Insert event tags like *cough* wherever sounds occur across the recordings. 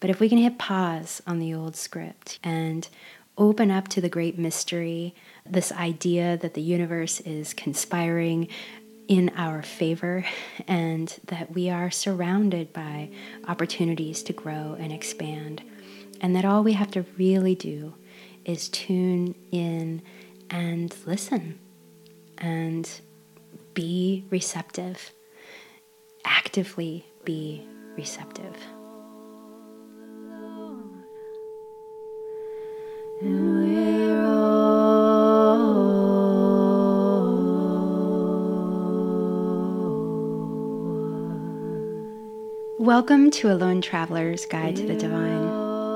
But if we can hit pause on the old script and open up to the great mystery, this idea that the universe is conspiring in our favor *laughs* and that we are surrounded by opportunities to grow and expand, and that all we have to really do is tune in and listen and be receptive, actively be receptive. Welcome to A Lone Traveler's Guide to the Divine,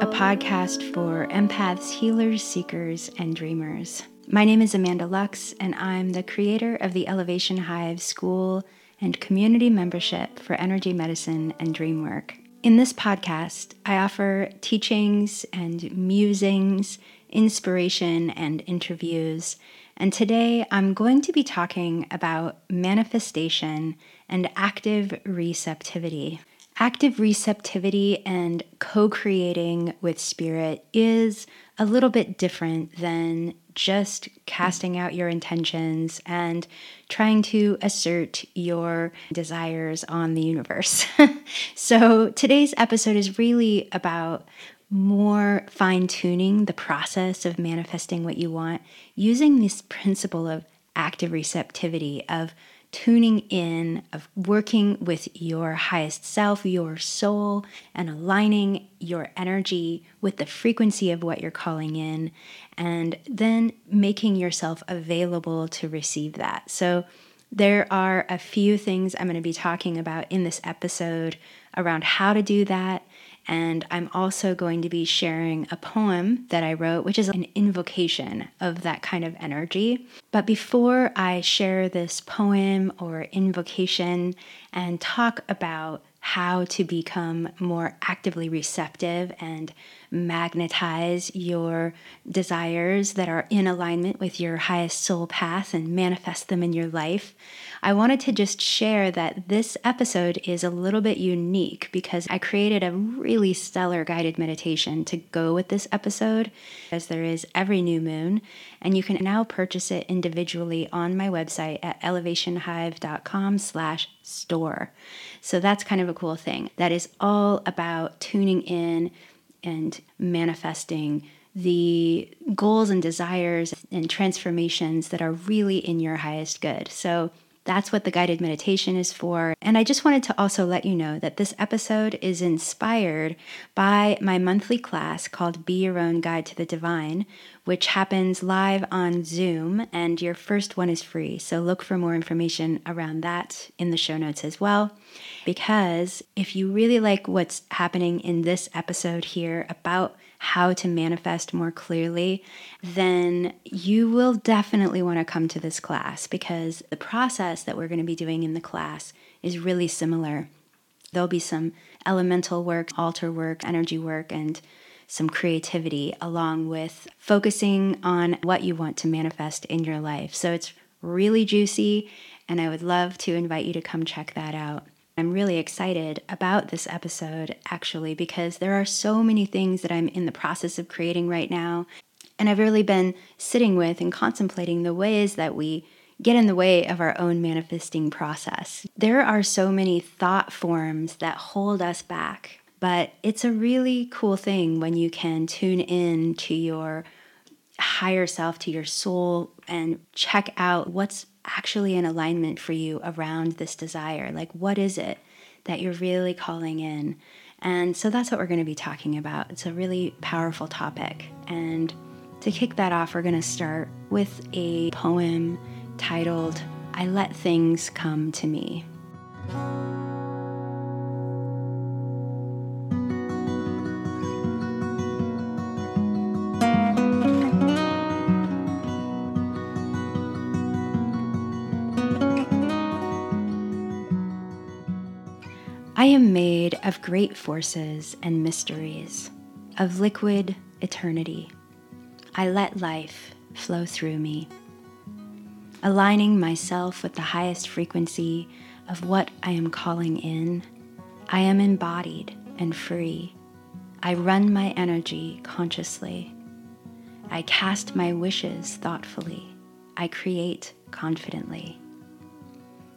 a podcast for empaths, healers, seekers, and dreamers. My name is Amanda Lux, and I'm the creator of the Elevation Hive School and Community Membership for Energy Medicine and Dream Work. In this podcast, I offer teachings and musings, inspiration, and interviews. And today I'm going to be talking about manifestation and active receptivity. Active receptivity and co creating with spirit is a little bit different than just casting out your intentions and trying to assert your desires on the universe. *laughs* so, today's episode is really about more fine tuning the process of manifesting what you want using this principle of active receptivity, of tuning in, of working with your highest self, your soul, and aligning your energy with the frequency of what you're calling in, and then making yourself available to receive that. So, there are a few things I'm going to be talking about in this episode around how to do that and I'm also going to be sharing a poem that I wrote, which is an invocation of that kind of energy. But before I share this poem or invocation and talk about how to become more actively receptive and magnetize your desires that are in alignment with your highest soul path and manifest them in your life, I wanted to just share that this episode is a little bit unique because I created a really stellar guided meditation to go with this episode, as there is every new moon. And you can now purchase it individually on my website at elevationhive.com slash store. So that's kind of a cool thing. That is all about tuning in and manifesting the goals and desires and transformations that are really in your highest good. So that's what the guided meditation is for. And I just wanted to also let you know that this episode is inspired by my monthly class called Be Your Own Guide to the Divine, which happens live on Zoom, and your first one is free. So look for more information around that in the show notes as well. Because if you really like what's happening in this episode here about how to manifest more clearly, then you will definitely want to come to this class because the process that we're going to be doing in the class is really similar. There'll be some elemental work, altar work, energy work, and some creativity along with focusing on what you want to manifest in your life. So it's really juicy, and I would love to invite you to come check that out. I'm really excited about this episode actually because there are so many things that I'm in the process of creating right now. And I've really been sitting with and contemplating the ways that we get in the way of our own manifesting process. There are so many thought forms that hold us back, but it's a really cool thing when you can tune in to your higher self, to your soul, and check out what's actually in alignment for you around this desire. Like, what is it that you're really calling in? And so that's what we're going to be talking about. It's a really powerful topic. And to kick that off, we're going to start with a poem titled, I Let Things Come to Me. I am made of great forces and mysteries, of liquid eternity. I let life flow through me, aligning myself with the highest frequency of what I am calling in. I am embodied and free, I run my energy consciously. I cast my wishes thoughtfully. I create confidently.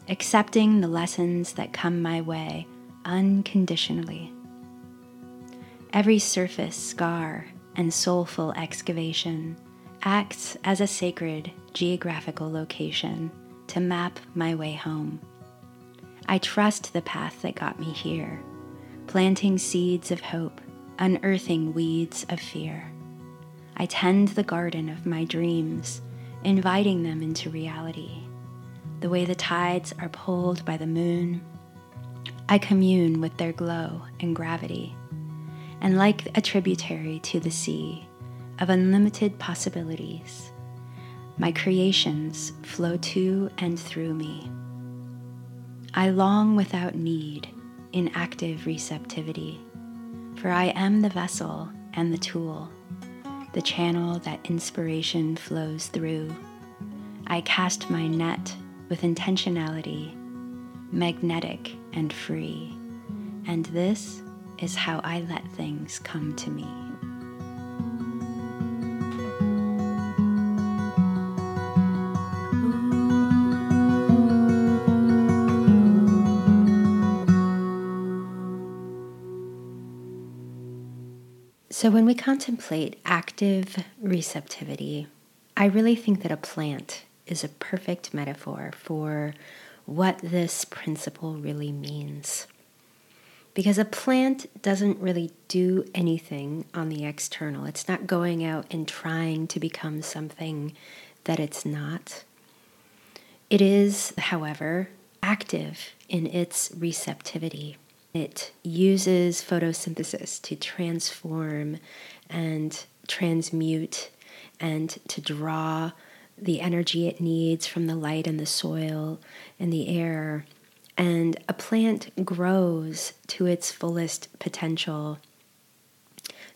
Accepting the lessons that come my way unconditionally. Every surface scar and soulful excavation acts as a sacred geographical location to map my way home. I trust the path that got me here, planting seeds of hope, unearthing weeds of fear. I tend the garden of my dreams, inviting them into reality. The way the tides are pulled by the moon, I commune with their glow and gravity. And like a tributary to the sea of unlimited possibilities, my creations flow to and through me. I long without need in active receptivity, for I am the vessel and the tool, the channel that inspiration flows through. I cast my net with intentionality, magnetic and free, and this is how I let things come to me. So, when we contemplate active receptivity, I really think that a plant is a perfect metaphor for what this principle really means. Because a plant doesn't really do anything on the external, it's not going out and trying to become something that it's not. It is, however, active in its receptivity. It uses photosynthesis to transform and transmute and to draw the energy it needs from the light and the soil and the air. And a plant grows to its fullest potential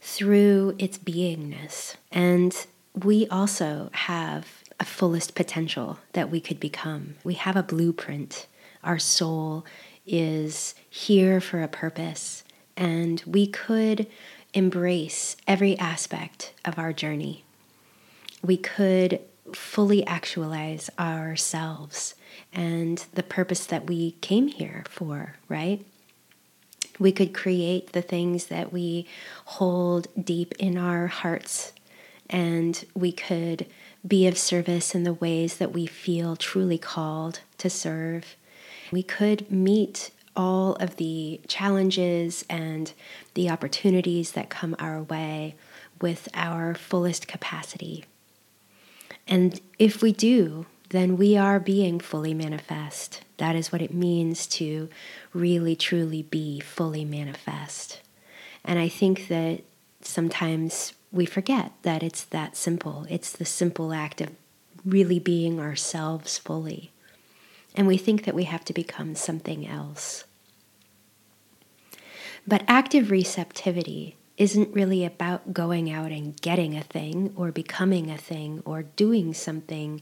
through its beingness. And we also have a fullest potential that we could become. We have a blueprint. Our soul is here for a purpose, and we could embrace every aspect of our journey. We could fully actualize ourselves and the purpose that we came here for, right? We could create the things that we hold deep in our hearts, and we could be of service in the ways that we feel truly called to serve we could meet all of the challenges and the opportunities that come our way with our fullest capacity. And if we do, then we are being fully manifest. That is what it means to really, truly be fully manifest. And I think that sometimes we forget that it's that simple. It's the simple act of really being ourselves fully and we think that we have to become something else. But active receptivity isn't really about going out and getting a thing or becoming a thing or doing something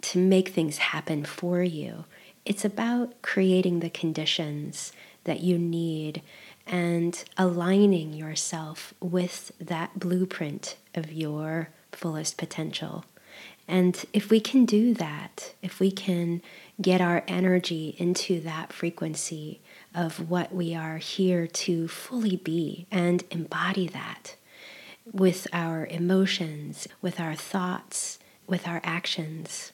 to make things happen for you. It's about creating the conditions that you need and aligning yourself with that blueprint of your fullest potential. And if we can do that, if we can get our energy into that frequency of what we are here to fully be and embody that with our emotions, with our thoughts, with our actions,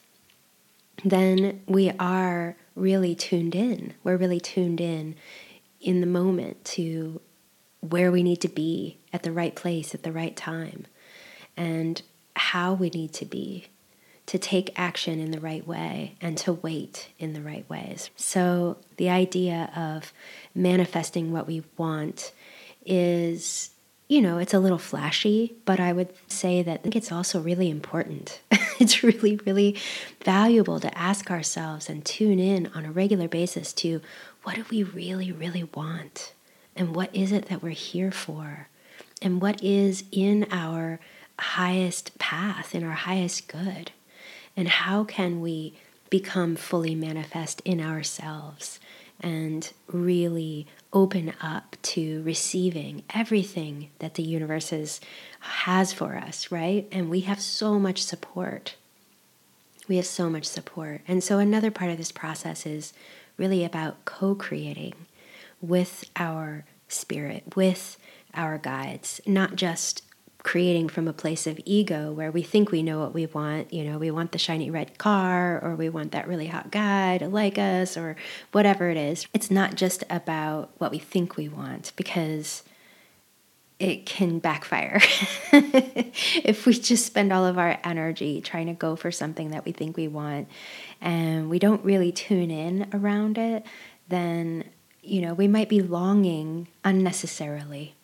then we are really tuned in. We're really tuned in in the moment to where we need to be at the right place at the right time and how we need to be to take action in the right way and to wait in the right ways. So, the idea of manifesting what we want is, you know, it's a little flashy, but I would say that I think it's also really important. *laughs* it's really, really valuable to ask ourselves and tune in on a regular basis to what do we really, really want? And what is it that we're here for? And what is in our highest path, in our highest good? And how can we become fully manifest in ourselves and really open up to receiving everything that the universe is, has for us, right? And we have so much support. We have so much support. And so, another part of this process is really about co creating with our spirit, with our guides, not just creating from a place of ego where we think we know what we want. You know, we want the shiny red car or we want that really hot guy to like us or whatever it is. It's not just about what we think we want because it can backfire *laughs* if we just spend all of our energy trying to go for something that we think we want and we don't really tune in around it then you know we might be longing unnecessarily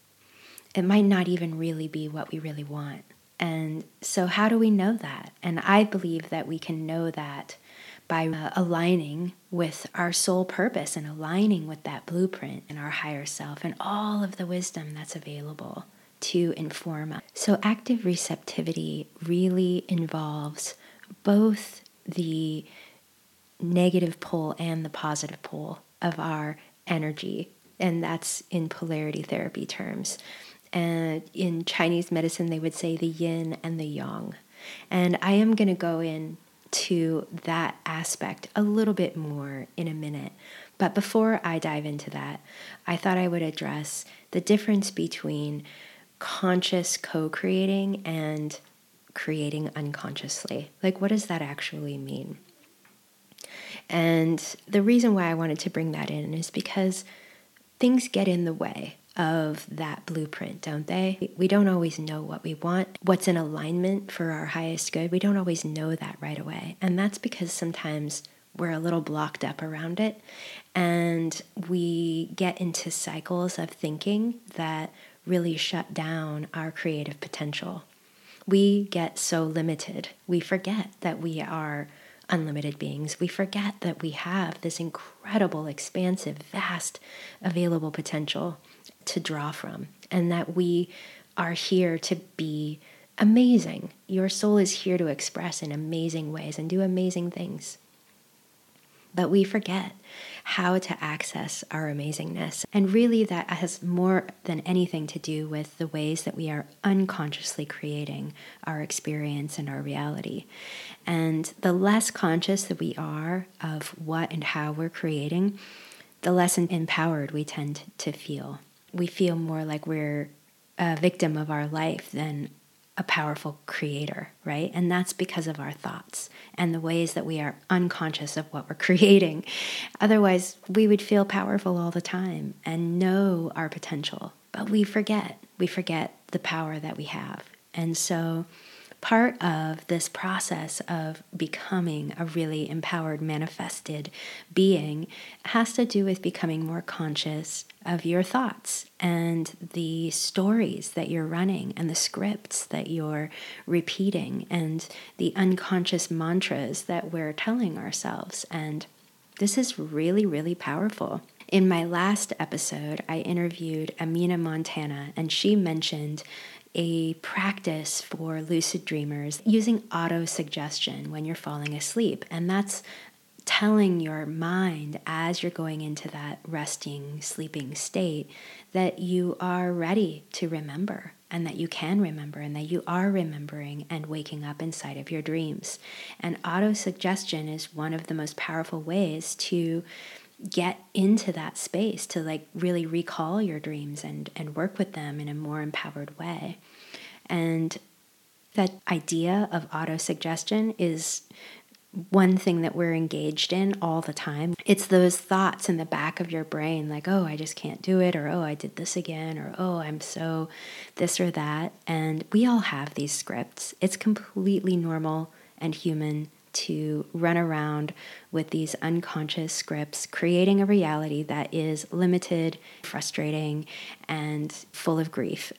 it might not even really be what we really want. And so, how do we know that? And I believe that we can know that by uh, aligning with our soul purpose and aligning with that blueprint and our higher self and all of the wisdom that's available to inform us. So, active receptivity really involves both the negative pole and the positive pole of our energy, and that's in polarity therapy terms. And in Chinese medicine, they would say the yin and the yang. And I am going to go into that aspect a little bit more in a minute. But before I dive into that, I thought I would address the difference between conscious co creating and creating unconsciously. Like, what does that actually mean? And the reason why I wanted to bring that in is because things get in the way of that blueprint, don't they? We don't always know what we want, what's in alignment for our highest good. We don't always know that right away. And that's because sometimes we're a little blocked up around it and we get into cycles of thinking that really shut down our creative potential. We get so limited. We forget that we are unlimited beings. We forget that we have this incredible, expansive, vast, available potential to draw from, and that we are here to be amazing. Your soul is here to express in amazing ways and do amazing things. But we forget how to access our amazingness. And really, that has more than anything to do with the ways that we are unconsciously creating our experience and our reality. And the less conscious that we are of what and how we're creating, the less empowered we tend to feel we feel more like we're a victim of our life than a powerful creator, right? And that's because of our thoughts and the ways that we are unconscious of what we're *laughs* creating. Otherwise, we would feel powerful all the time and know our potential, but we forget. We forget the power that we have. And so, part of this process of becoming a really empowered, manifested being has to do with becoming more conscious of your thoughts and the stories that you're running and the scripts that you're repeating and the unconscious mantras that we're telling ourselves. And this is really, really powerful. In my last episode, I interviewed Amina Montana, and she mentioned a practice for lucid dreamers using auto suggestion when you're falling asleep. And that's telling your mind as you're going into that resting, sleeping state that you are ready to remember and that you can remember and that you are remembering and waking up inside of your dreams. And auto suggestion is one of the most powerful ways to get into that space to like really recall your dreams and and work with them in a more empowered way and that idea of auto suggestion is one thing that we're engaged in all the time. It's those thoughts in the back of your brain, like, oh, I just can't do it, or oh, I did this again, or oh, I'm so this or that. And we all have these scripts. It's completely normal and human to run around with these unconscious scripts, creating a reality that is limited, frustrating, and full of grief.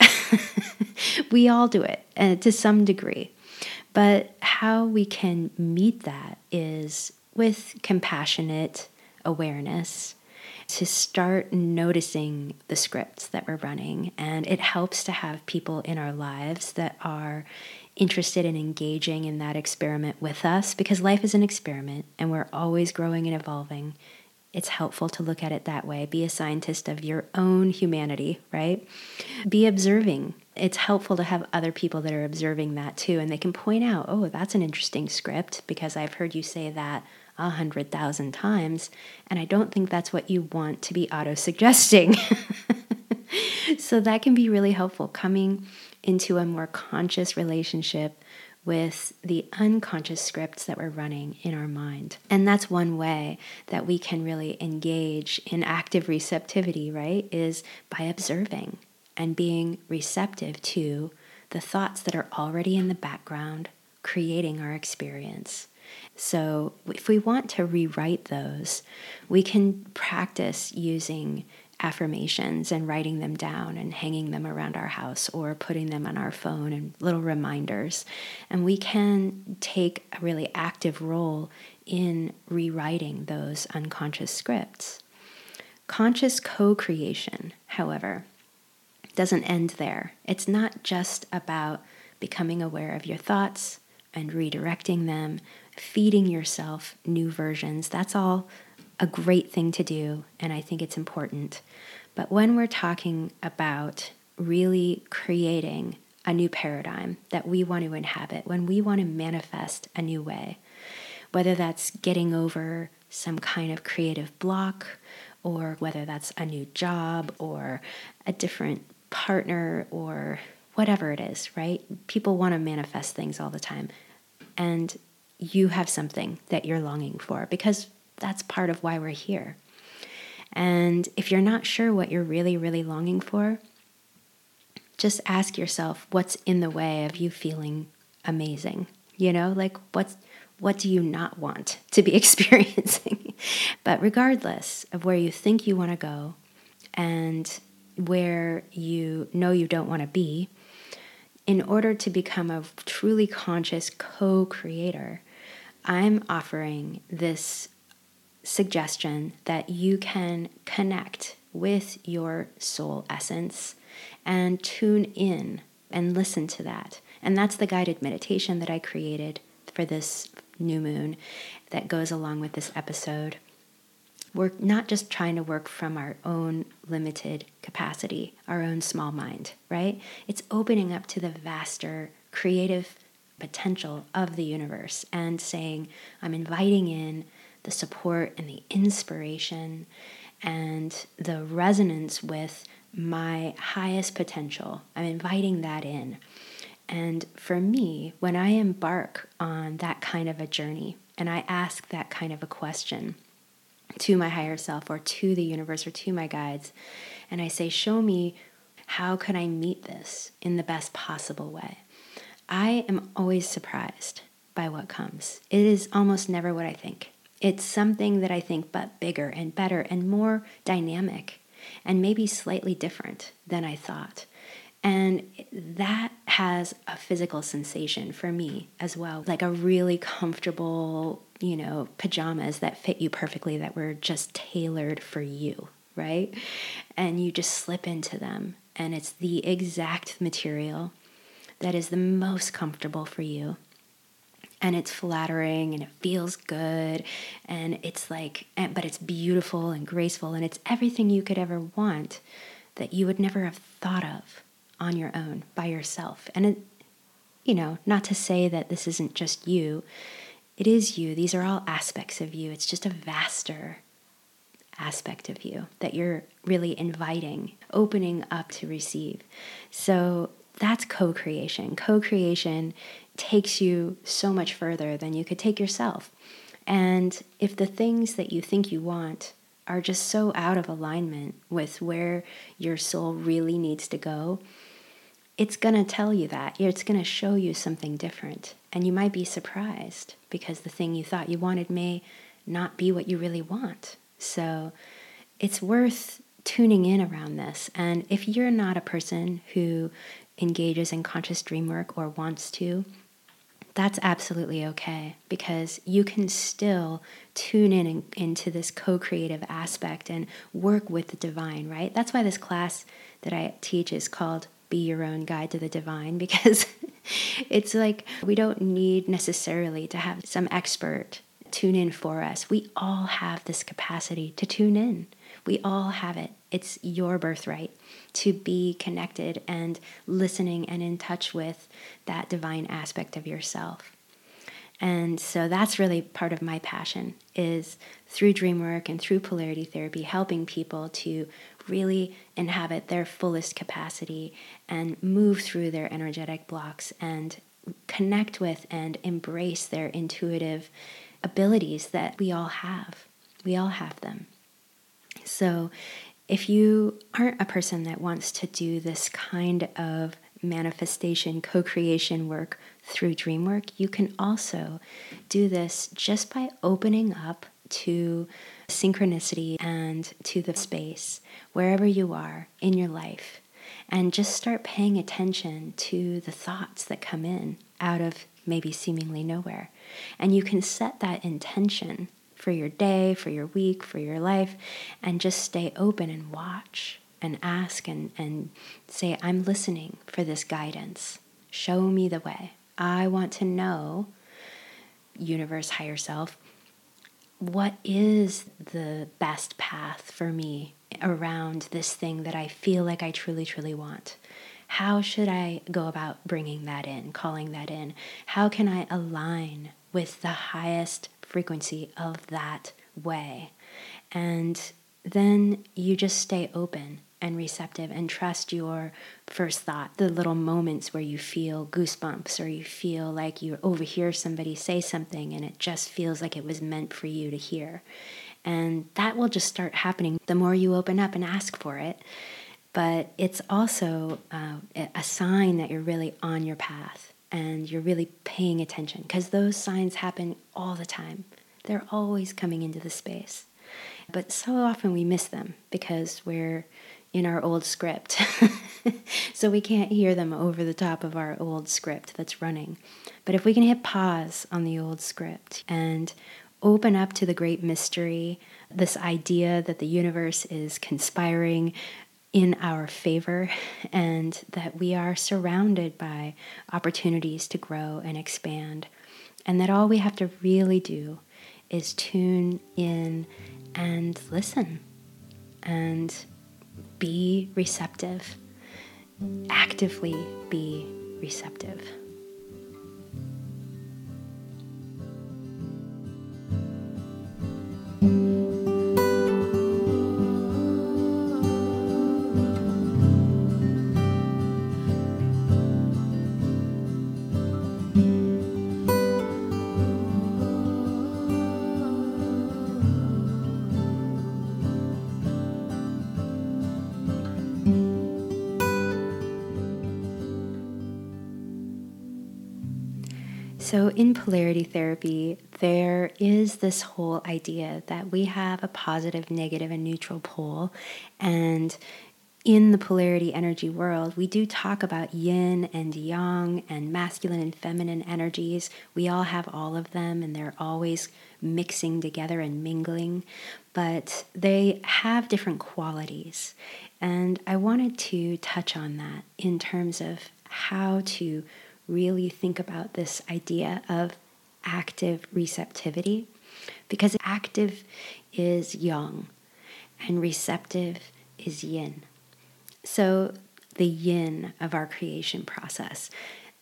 *laughs* we all do it uh, to some degree. But how we can meet that is with compassionate awareness to start noticing the scripts that we're running. And it helps to have people in our lives that are interested in engaging in that experiment with us because life is an experiment and we're always growing and evolving it's helpful to look at it that way. Be a scientist of your own humanity, right? Be observing. It's helpful to have other people that are observing that too, and they can point out, oh, that's an interesting script because I've heard you say that a hundred thousand times, and I don't think that's what you want to be auto suggesting. *laughs* so that can be really helpful coming into a more conscious relationship with the unconscious scripts that we're running in our mind. And that's one way that we can really engage in active receptivity, right? Is by observing and being receptive to the thoughts that are already in the background, creating our experience. So, if we want to rewrite those, we can practice using affirmations and writing them down and hanging them around our house or putting them on our phone and little reminders. And we can take a really active role in rewriting those unconscious scripts. Conscious co creation, however, doesn't end there. It's not just about becoming aware of your thoughts and redirecting them, feeding yourself new versions. That's all a great thing to do, and I think it's important. But when we're talking about really creating a new paradigm that we want to inhabit, when we want to manifest a new way, whether that's getting over some kind of creative block, or whether that's a new job, or a different partner, or whatever it is, right? People want to manifest things all the time. And you have something that you're longing for because that's part of why we're here. And if you're not sure what you're really, really longing for, just ask yourself what's in the way of you feeling amazing. You know, like what's what do you not want to be *laughs* experiencing? but regardless of where you think you want to go and where you know you don't want to be, in order to become a truly conscious co creator, I'm offering this suggestion that you can connect with your soul essence and tune in and listen to that. And that's the guided meditation that I created for this new moon that goes along with this episode. We're not just trying to work from our own limited capacity, our own small mind, right? It's opening up to the vaster creative potential of the universe and saying, I'm inviting in the support and the inspiration and the resonance with my highest potential. I'm inviting that in. And for me, when I embark on that kind of a journey and I ask that kind of a question to my higher self or to the universe or to my guides, and I say, Show me how can I meet this in the best possible way? I am always surprised by what comes. It is almost never what I think. It's something that I think but bigger and better and more dynamic and maybe slightly different than I thought. And that has a physical sensation for me as well, like a really comfortable, you know, pajamas that fit you perfectly, that were just tailored for you, right? And you just slip into them, and it's the exact material that is the most comfortable for you. And it's flattering and it feels good and it's like but it's beautiful and graceful and it's everything you could ever want that you would never have thought of on your own by yourself. And it you know not to say that this isn't just you. It is you. These are all aspects of you. It's just a vaster aspect of you that you're really inviting opening up to receive. So that's co creation. Co creation takes you so much further than you could take yourself. And if the things that you think you want are just so out of alignment with where your soul really needs to go, it's going to tell you that. It's going to show you something different. And you might be surprised because the thing you thought you wanted may not be what you really want. So it's worth tuning in around this. And if you're not a person who engages in conscious dream work or wants to, that's absolutely okay because you can still tune in, in into this co-creative aspect and work with the divine, right? That's why this class that I teach is called Be Your Own Guide to the Divine *laughs* because it's like we don't need necessarily to have some expert tune in for us. We all have this capacity to tune in. We all have it. It's your birthright to be connected and listening and in touch with that divine aspect of yourself. And so that's really part of my passion is through dream work and through polarity therapy helping people to really inhabit their fullest capacity and move through their energetic blocks and connect with and embrace their intuitive abilities that we all have. We all have them. So, if you aren't a person that wants to do this kind of manifestation, co creation work through dream work, you can also do this just by opening up to synchronicity and to the space wherever you are in your life. And just start paying attention to the thoughts that come in out of maybe seemingly nowhere. And you can set that intention for your day, for your week, for your life, and just stay open and watch and ask and, and say, I'm listening for this guidance. Show me the way. I want to know, universe, higher self, what is the best path for me around this thing that I feel like I truly, truly want? How should I go about bringing that in, calling that in? How can I align with the highest frequency of that way? And then you just stay open and receptive and trust your first thought, the little moments where you feel goosebumps or you feel like you overhear somebody say something and it just feels like it was meant for you to hear. And that will just start happening the more you open up and ask for it. But it's also uh, a sign that you're really on your path and you're really paying attention because those signs happen all the time. They're always coming into the space. But so often we miss them because we're in our old script. *laughs* so we can't hear them over the top of our old script that's running. But if we can hit pause on the old script and open up to the great mystery, this idea that the universe is conspiring in our favor and that we are surrounded by opportunities to grow and expand, and that all we have to really do is tune in and listen and be receptive, actively be receptive. So, in polarity therapy, there is this whole idea that we have a positive, negative, and neutral pole. And in the polarity energy world, we do talk about yin and yang and masculine and feminine energies. We all have all of them, and they're always mixing together and mingling, but they have different qualities. And I wanted to touch on that in terms of how to really think about this idea of active receptivity because active is yang and receptive is yin. So, the yin of our creation process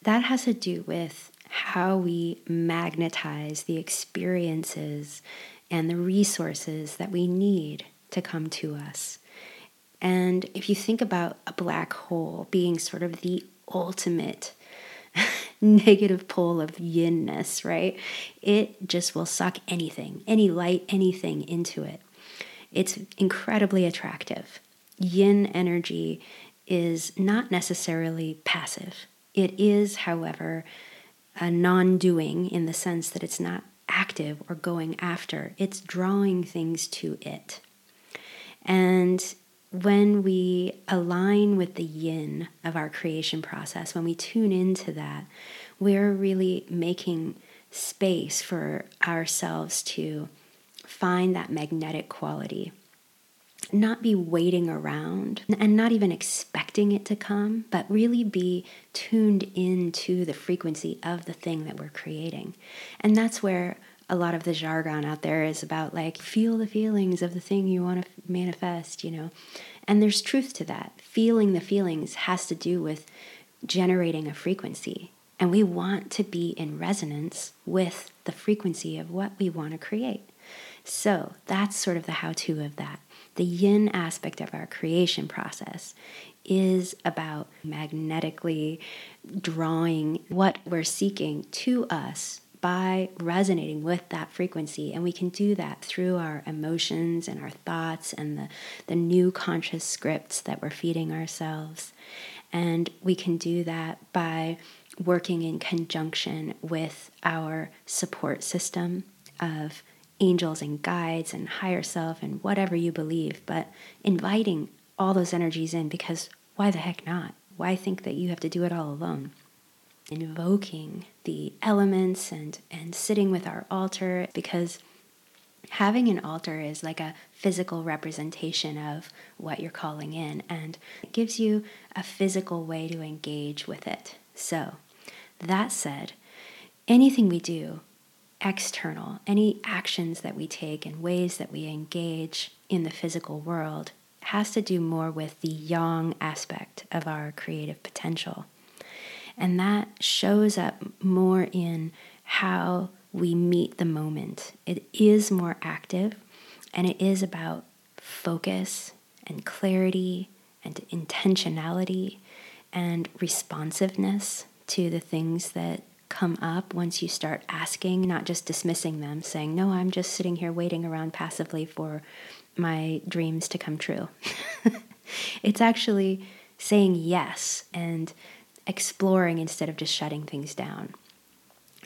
that has to do with how we magnetize the experiences and the resources that we need to come to us. And if you think about a black hole being sort of the ultimate negative pole of yinness, right? It just will suck anything, any light, anything into it. It's incredibly attractive. Yin energy is not necessarily passive. It is, however, a non doing in the sense that it's not active or going after, it's drawing things to it. And when we align with the yin of our creation process, when we tune into that, we're really making space for ourselves to find that magnetic quality. Not be waiting around and not even expecting it to come, but really be tuned into the frequency of the thing that we're creating. And that's where a lot of the jargon out there is about like feel the feelings of the thing you want to manifest, you know. And there's truth to that. Feeling the feelings has to do with generating a frequency. And we want to be in resonance with the frequency of what we want to create. So that's sort of the how to of that. The yin aspect of our creation process is about magnetically drawing what we're seeking to us by resonating with that frequency. And we can do that through our emotions and our thoughts and the, the new conscious scripts that we're feeding ourselves. And we can do that by working in conjunction with our support system of angels and guides and higher self and whatever you believe, but inviting all those energies in because why the heck not? Why think that you have to do it all alone? Invoking the elements and, and sitting with our altar because having an altar is like a physical representation of what you're calling in and it gives you a physical way to engage with it. So, that said, anything we do external, any actions that we take and ways that we engage in the physical world has to do more with the yang aspect of our creative potential. And that shows up more in how we meet the moment. It is more active and it is about focus and clarity and intentionality and responsiveness to the things that come up once you start asking, not just dismissing them, saying, No, I'm just sitting here waiting around passively for my dreams to come true. *laughs* it's actually saying yes and exploring instead of just shutting things down.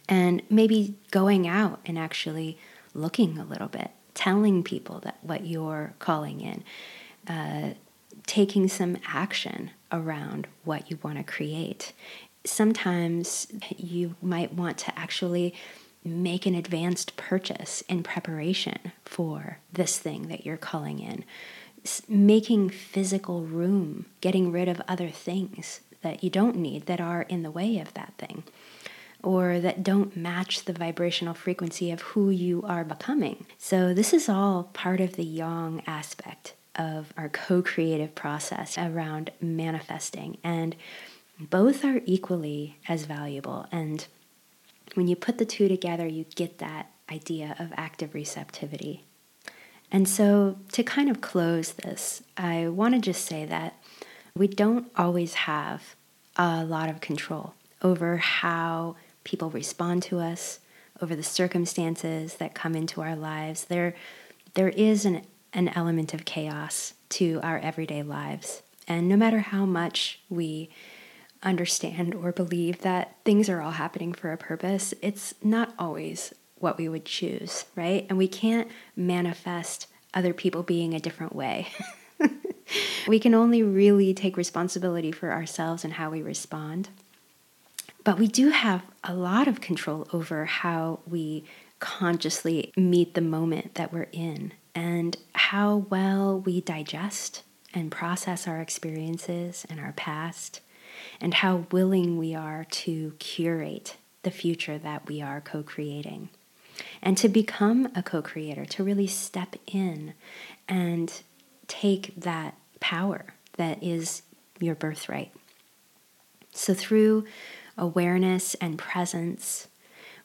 And maybe going out and actually looking a little bit, telling people that what you're calling in, uh, taking some action around what you want to create sometimes you might want to actually make an advanced purchase in preparation for this thing that you're calling in. Making physical room, getting rid of other things that you don't need that are in the way of that thing or that don't match the vibrational frequency of who you are becoming. So, this is all part of the yang aspect of our co creative process around manifesting. And both are equally as valuable. And when you put the two together, you get that idea of active receptivity. And so, to kind of close this, I want to just say that we don't always have a lot of control over how people respond to us, over the circumstances that come into our lives. There, there is an, an element of chaos to our everyday lives. And no matter how much we understand or believe that things are all happening for a purpose, it's not always what we would choose, right? And we can't manifest other people being a different way. *laughs* we can only really take responsibility for ourselves and how we respond. But we do have a lot of control over how we consciously meet the moment that we're in and how well we digest and process our experiences and our past and how willing we are to curate the future that we are co creating. And to become a co creator, to really step in and take that power that is your birthright. So, through awareness and presence,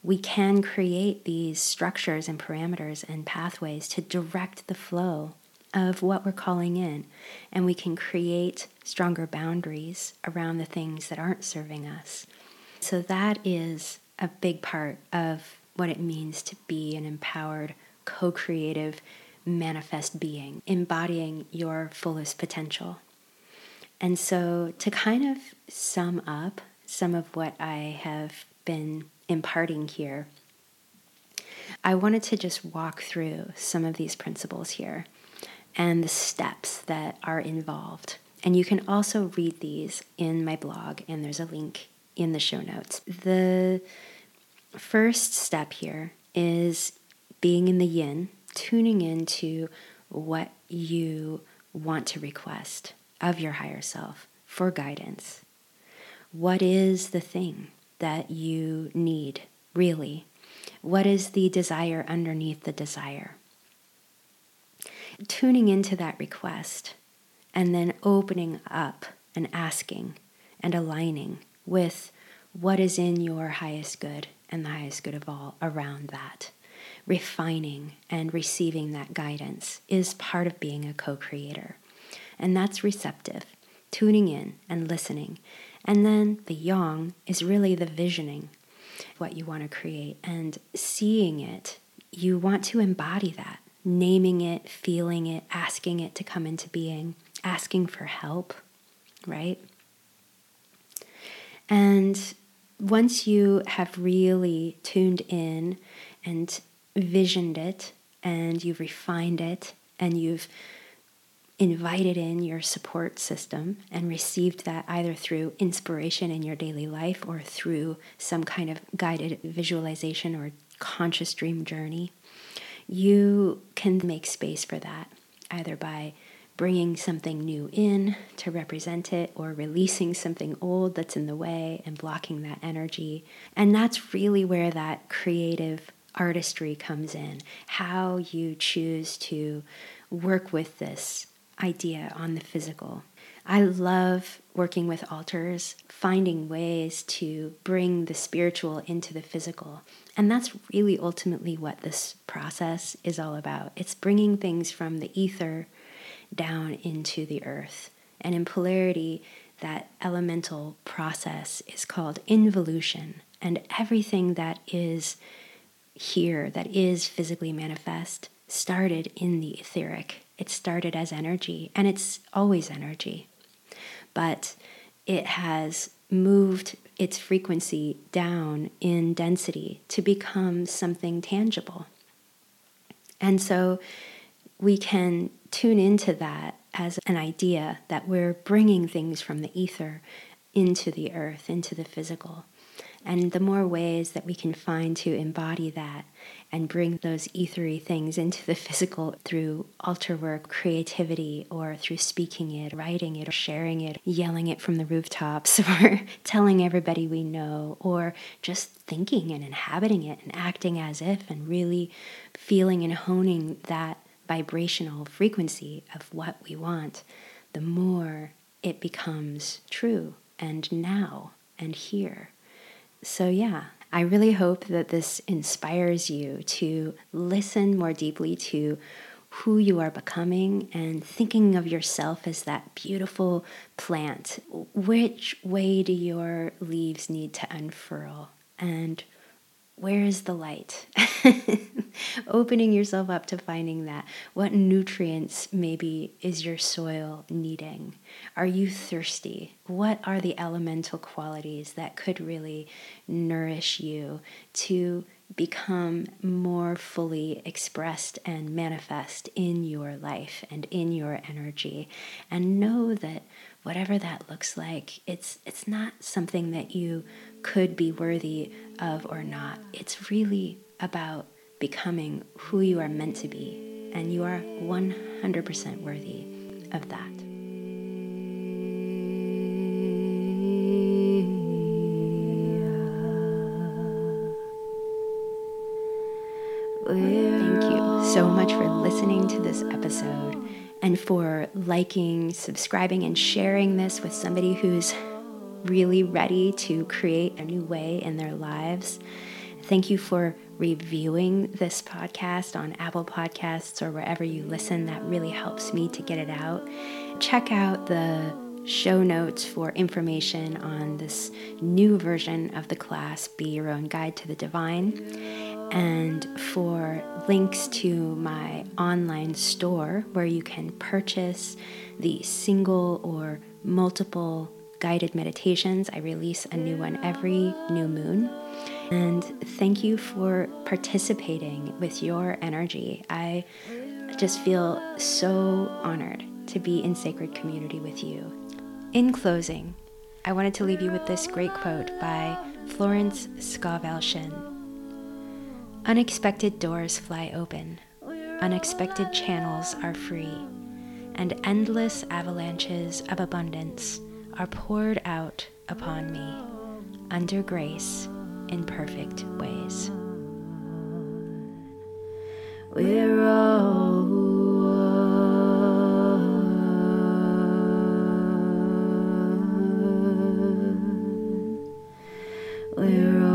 we can create these structures and parameters and pathways to direct the flow of what we're calling in. And we can create stronger boundaries around the things that aren't serving us. So, that is a big part of what it means to be an empowered, co creative, manifest being, embodying your fullest potential. And so, to kind of sum up some of what I have been imparting here, I wanted to just walk through some of these principles here and the steps that are involved. And you can also read these in my blog, and there's a link in the show notes. The first step here is being in the yin, tuning into what you want to request of your higher self for guidance. What is the thing that you need, really? What is the desire underneath the desire? Tuning into that request and then opening up and asking and aligning with what is in your highest good and the highest good of all around that. Refining and receiving that guidance is part of being a co creator. And that's receptive, tuning in and listening. And then the yang is really the visioning, what you want to create, and seeing it. You want to embody that, naming it, feeling it, asking it to come into being, asking for help, right? And once you have really tuned in and visioned it, and you've refined it, and you've invited in your support system and received that either through inspiration in your daily life or through some kind of guided visualization or conscious dream journey, you can make space for that either by bringing something new in to represent it or releasing something old that's in the way and blocking that energy. And that's really where that creative artistry comes in how you choose to work with this idea on the physical. I love working with altars, finding ways to bring the spiritual into the physical. And that's really ultimately what this process is all about. It's bringing things from the ether down into the earth. And in polarity, that elemental process is called involution. And everything that is here, that is physically manifest, started in the etheric. It started as energy, and it's always energy. But it has moved its frequency down in density to become something tangible. And so we can tune into that as an idea that we're bringing things from the ether into the earth, into the physical. And the more ways that we can find to embody that and bring those ethery things into the physical through altar work, creativity, or through speaking it, writing it, or sharing it, yelling it from the rooftops, *laughs* or telling everybody we know, or just thinking and inhabiting it and acting as if and really feeling and honing that vibrational frequency of what we want, the more it becomes true and now and here. So, yeah, I really hope that this inspires you to listen more deeply to who you are becoming and thinking of yourself as that beautiful plant. Which way do your leaves need to unfurl? And where is the light? *laughs* Opening yourself up to finding that. What nutrients maybe is your soil needing? Are you thirsty? What are the elemental qualities that could really nourish you to become more fully expressed and manifest in your life and in your energy? And know that whatever that looks like, it's, it's not something that you could be worthy of or not. It's really about becoming who you are meant to be, and you are 100% worthy of that. Thank you so much for listening to this episode and for liking, subscribing, and sharing this with somebody who's really ready to create a new way in their lives. Thank you for reviewing this podcast on Apple Podcasts or wherever you listen. That really helps me to get it out. Check out the show notes for information on this new version of the class, Be Your Own Guide to the Divine, and for links to my online store where you can purchase the single or multiple guided meditations. I release a new one every new moon. And thank you for participating with your energy. I just feel so honored to be in sacred community with you. In closing, I wanted to leave you with this great quote by Florence Scovel Shinn Unexpected doors fly open, unexpected channels are free, and endless avalanches of abundance are poured out upon me under grace in perfect ways. We're all one. We're all